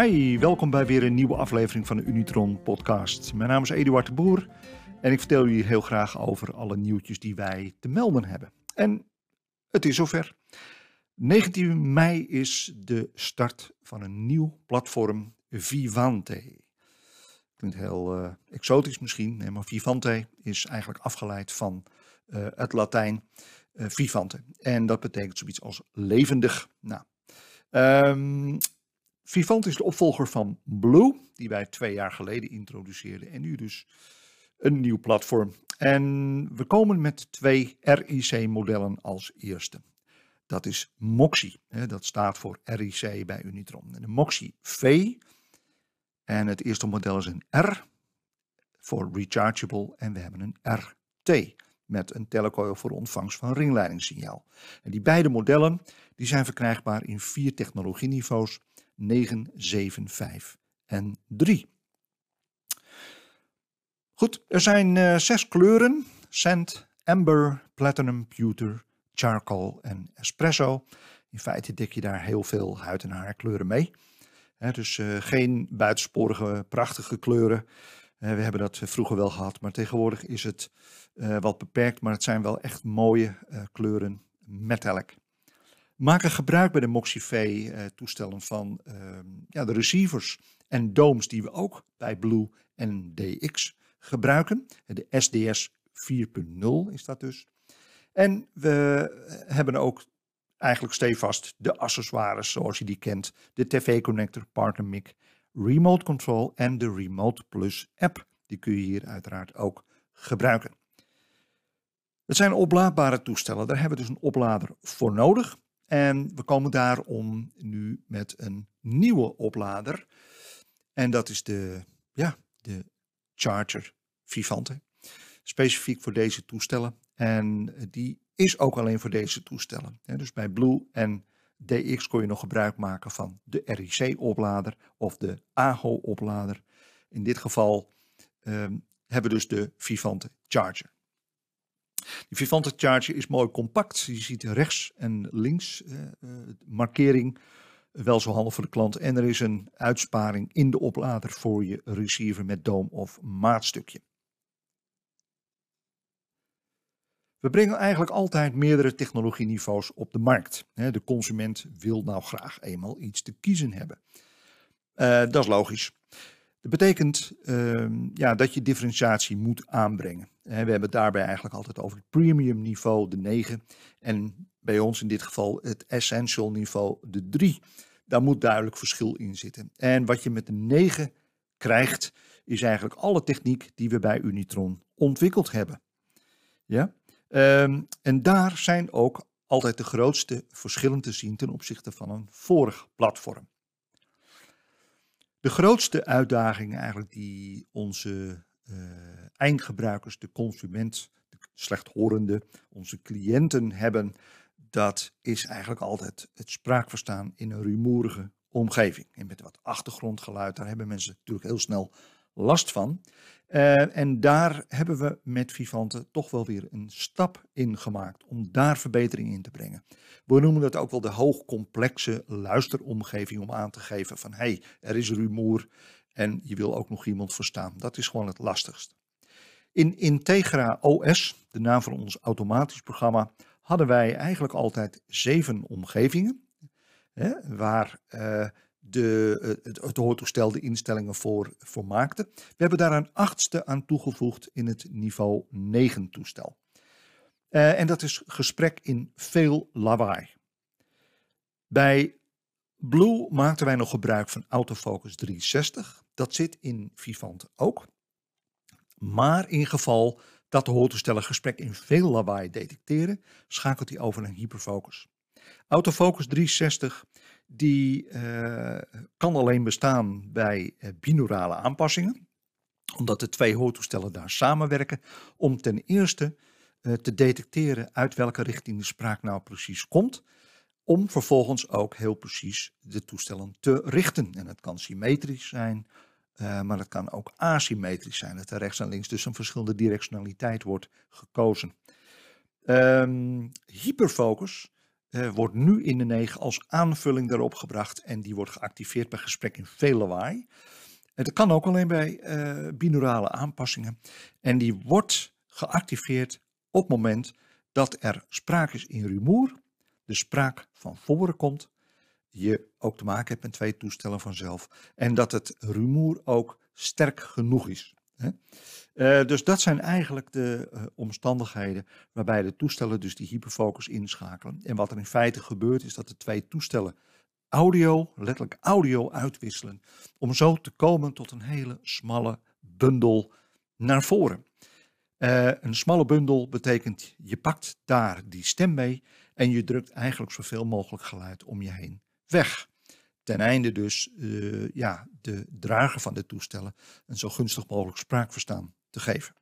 Hi, welkom bij weer een nieuwe aflevering van de Unitron podcast. Mijn naam is Eduard de Boer en ik vertel jullie heel graag over alle nieuwtjes die wij te melden hebben. En het is zover. 19 mei is de start van een nieuw platform Vivante. Klinkt heel uh, exotisch misschien, maar Vivante is eigenlijk afgeleid van uh, het Latijn uh, Vivante. En dat betekent zoiets als levendig. Nou, um, Vivant is de opvolger van Blue, die wij twee jaar geleden introduceerden. En nu dus een nieuw platform. En we komen met twee RIC-modellen als eerste. Dat is Moxie, hè, dat staat voor RIC bij Unitron. De Moxie V. En het eerste model is een R voor rechargeable. En we hebben een RT met een telecoil voor ontvangst van ringleidingssignaal. En die beide modellen die zijn verkrijgbaar in vier technologieniveaus 9, 7, 5 en 3. Goed, er zijn uh, zes kleuren: Sand, Amber, Platinum, Pewter, Charcoal en Espresso. In feite dik je daar heel veel huid- en haar kleuren mee. Dus uh, geen buitensporige, prachtige kleuren. Uh, we hebben dat vroeger wel gehad, maar tegenwoordig is het wat beperkt. Maar het zijn wel echt mooie kleuren metallic maken gebruik bij de Moxie-V-toestellen van uh, ja, de receivers en domes die we ook bij Blue en DX gebruiken. De SDS 4.0 is dat dus. En we hebben ook eigenlijk stevast de accessoires zoals je die kent. De TV-connector, partner mic, remote control en de Remote Plus app. Die kun je hier uiteraard ook gebruiken. Het zijn oplaadbare toestellen. Daar hebben we dus een oplader voor nodig. En we komen daarom nu met een nieuwe oplader. En dat is de, ja, de Charger Vivante. Specifiek voor deze toestellen. En die is ook alleen voor deze toestellen. Dus bij Blue en DX kon je nog gebruik maken van de RIC-oplader of de AHO-oplader. In dit geval um, hebben we dus de Vivante Charger. De Vivante Charger is mooi compact. Je ziet rechts en links uh, markering. Wel zo handig voor de klant. En er is een uitsparing in de oplader voor je receiver met doom of maatstukje. We brengen eigenlijk altijd meerdere technologieniveaus op de markt. De consument wil nou graag eenmaal iets te kiezen hebben. Dat is logisch. Dat betekent uh, ja, dat je differentiatie moet aanbrengen. We hebben het daarbij eigenlijk altijd over het premium niveau, de 9. En bij ons in dit geval het essential niveau, de 3. Daar moet duidelijk verschil in zitten. En wat je met de 9 krijgt, is eigenlijk alle techniek die we bij Unitron ontwikkeld hebben. Ja? Um, en daar zijn ook altijd de grootste verschillen te zien ten opzichte van een vorig platform. De grootste uitdaging eigenlijk die onze uh, eindgebruikers, de consument, de slechthorende, onze cliënten hebben, dat is eigenlijk altijd het spraakverstaan in een rumoerige omgeving. En met wat achtergrondgeluid, daar hebben mensen natuurlijk heel snel last van. Uh, en daar hebben we met Vivante toch wel weer een stap in gemaakt om daar verbetering in te brengen. We noemen dat ook wel de hoogcomplexe luisteromgeving om aan te geven van hé, hey, er is rumoer en je wil ook nog iemand verstaan. Dat is gewoon het lastigst. In Integra OS, de naam van ons automatisch programma, hadden wij eigenlijk altijd zeven omgevingen. Hè, waar uh, de, het, het hoortoestel de instellingen voor, voor maakte. We hebben daar een achtste aan toegevoegd in het niveau 9 toestel. Uh, en dat is gesprek in veel lawaai. Bij Blue maakten wij nog gebruik van Autofocus 360. Dat zit in Vivant ook. Maar in geval dat de hoortoestellen gesprek in veel lawaai detecteren, schakelt hij over naar hyperfocus. Autofocus 360 die uh, kan alleen bestaan bij uh, binaurale aanpassingen, omdat de twee hoortoestellen daar samenwerken om ten eerste uh, te detecteren uit welke richting de spraak nou precies komt, om vervolgens ook heel precies de toestellen te richten. En het kan symmetrisch zijn, maar het kan ook asymmetrisch zijn, dat er rechts en links dus een verschillende directionaliteit wordt gekozen. Um, hyperfocus uh, wordt nu in de 9 als aanvulling daarop gebracht en die wordt geactiveerd bij gesprek in veel lawaai. Het kan ook alleen bij uh, binaurale aanpassingen. En die wordt geactiveerd op het moment dat er sprake is in rumoer, de spraak van voren komt, je ook te maken hebt met twee toestellen vanzelf en dat het rumoer ook sterk genoeg is. Uh, dus dat zijn eigenlijk de uh, omstandigheden waarbij de toestellen dus die hyperfocus inschakelen. En wat er in feite gebeurt is dat de twee toestellen audio, letterlijk audio uitwisselen, om zo te komen tot een hele smalle bundel naar voren. Uh, een smalle bundel betekent je pakt daar die stem mee en je drukt eigenlijk zoveel mogelijk geluid om je heen weg. Ten einde dus uh, ja, de drager van de toestellen een zo gunstig mogelijk spraakverstaan te geven.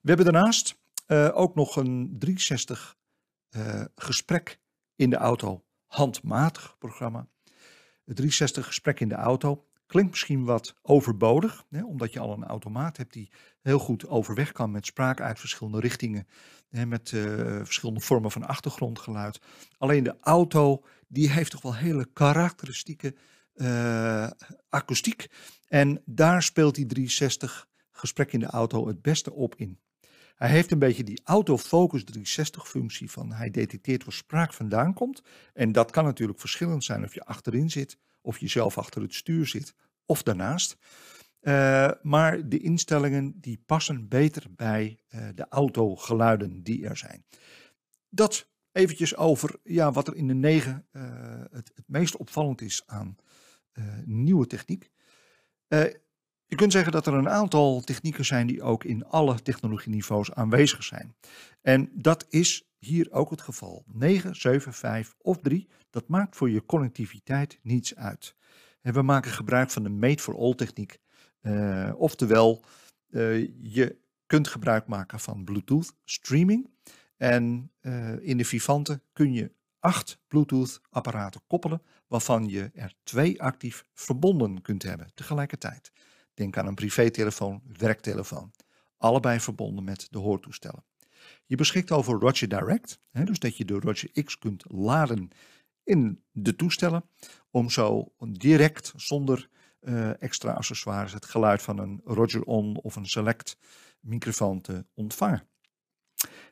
We hebben daarnaast uh, ook nog een 360 gesprek in de auto handmatig programma. Het 360 gesprek in de auto klinkt misschien wat overbodig, hè, omdat je al een automaat hebt die heel goed overweg kan met spraak uit verschillende richtingen, hè, met uh, verschillende vormen van achtergrondgeluid. Alleen de auto, die heeft toch wel hele karakteristieke uh, akoestiek. En daar speelt die 360 gesprek in de auto het beste op in. Hij heeft een beetje die autofocus 360 functie van hij detecteert waar spraak vandaan komt. En dat kan natuurlijk verschillend zijn of je achterin zit, of je zelf achter het stuur zit, of daarnaast. Uh, maar de instellingen die passen beter bij uh, de autogeluiden die er zijn. Dat eventjes over ja, wat er in de 9 uh, het, het, meest opvallend is aan nieuwe techniek. Je kunt zeggen dat er een aantal technieken zijn die ook in alle technologieniveaus aanwezig zijn. En dat is hier ook het geval. 9, 7, 5 of 3, dat maakt voor je connectiviteit niets uit. En we maken gebruik van de Made for All techniek. Uh, oftewel, uh, je kunt gebruik maken van Bluetooth streaming. En uh, in de Vivante kun je acht Bluetooth apparaten koppelen, waarvan je er twee actief verbonden kunt hebben tegelijkertijd. Denk aan een privételefoon, werktelefoon. Allebei verbonden met de hoortoestellen. Je beschikt over Roger Direct, hè, dus dat je de Roger X kunt laden in de toestellen, om zo direct zonder uh, extra accessoires het geluid van een Roger On of een Select microfoon te ontvangen.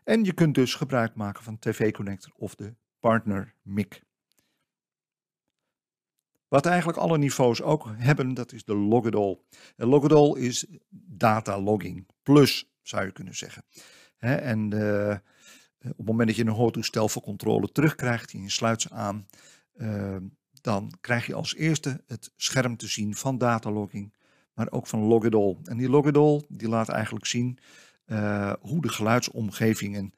En je kunt dus gebruik maken van TV-connector of de partner mic. Wat eigenlijk alle niveaus ook hebben, dat is de Logadol. En Logadol is data logging plus, zou je kunnen zeggen. en uh, op het moment dat je een hoortoestel voor controle terugkrijgt en je sluit ze aan, uh, dan krijg je als eerste het scherm te zien van datalogging, maar ook van Logadol. En die Logadol die laat eigenlijk zien uh, hoe de geluidsomgevingen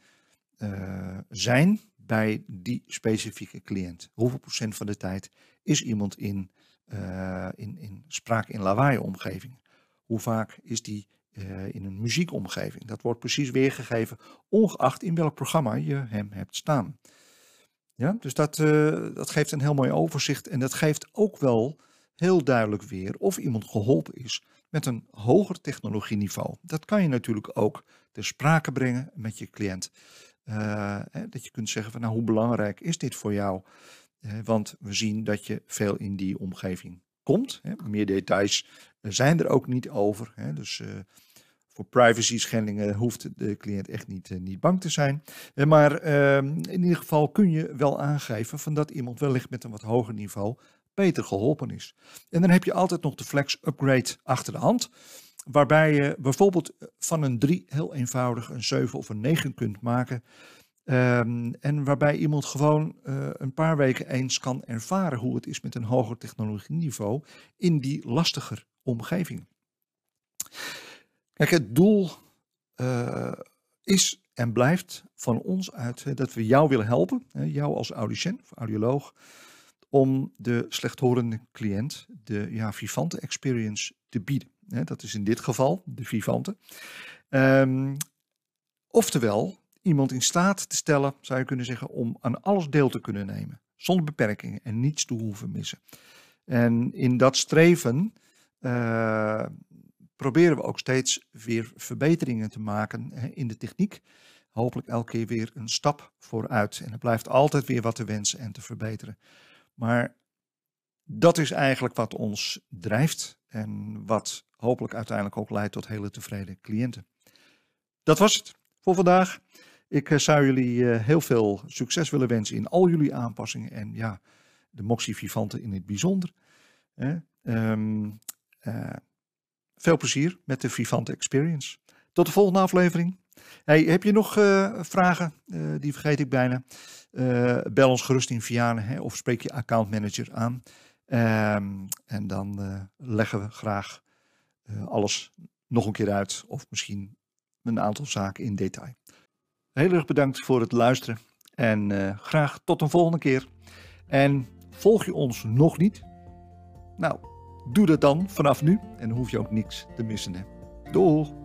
zijn bij die specifieke cliënt. Hoeveel procent van de tijd is iemand in, uh, in, in spraak- in lawaai-omgeving? Hoe vaak is die uh, in een muziekomgeving? Dat wordt precies weergegeven, ongeacht in welk programma je hem hebt staan. Ja, dus dat, uh, dat geeft een heel mooi overzicht en dat geeft ook wel heel duidelijk weer of iemand geholpen is met een hoger technologieniveau. Dat kan je natuurlijk ook ter sprake brengen met je cliënt. Dat je kunt zeggen van nou hoe belangrijk is dit voor jou? Want we zien dat je veel in die omgeving komt. Meer details zijn er ook niet over. Dus uh, voor privacy schendingen hoeft de cliënt echt niet, niet bang te zijn. maar ehm, in ieder geval kun je wel aangeven van dat iemand wellicht met een wat hoger niveau beter geholpen is. En dan heb je altijd nog de flex upgrade achter de hand. Waarbij je bijvoorbeeld van een 3 heel eenvoudig een 7 of een 9 kunt maken. Um, en waarbij iemand gewoon uh, een paar weken eens kan ervaren hoe het is met een hoger technologieniveau in die lastiger omgeving. Kijk, het doel uh, is en blijft van ons uit dat we jou willen helpen, jou als audicent of audioloog, om de slechthorende cliënt de ja, vivante experience te bieden. Dat is in dit geval de vivante. Um, oftewel, iemand in staat te stellen, zou je kunnen zeggen, om aan alles deel te kunnen nemen. Zonder beperkingen en niets te hoeven missen. En in dat streven uh, proberen we ook steeds weer verbeteringen te maken in de techniek. hopelijk elke keer weer een stap vooruit. En er blijft altijd weer wat te wensen en te verbeteren. Maar dat is eigenlijk wat ons drijft en wat hopelijk uiteindelijk ook leidt tot hele tevreden cliënten. Dat was het voor vandaag. Ik eh, zou jullie eh, heel veel succes willen wensen in al jullie aanpassingen en ja, de Moxie Vivante in het bijzonder. Ehm, eh, veel plezier met de Vivante Experience. Tot de volgende aflevering. Hey, heb je nog vragen? die vergeet ik bijna. bel ons gerust in Vianen hè, of spreek je accountmanager aan. Um, en dan leggen we graag alles nog een keer uit, of misschien een aantal zaken in detail. Heel erg bedankt voor het luisteren en uh, graag tot een volgende keer. En volg je ons nog niet? Nou, doe dat dan vanaf nu en hoef je ook niks te missen. Hè? Doeg!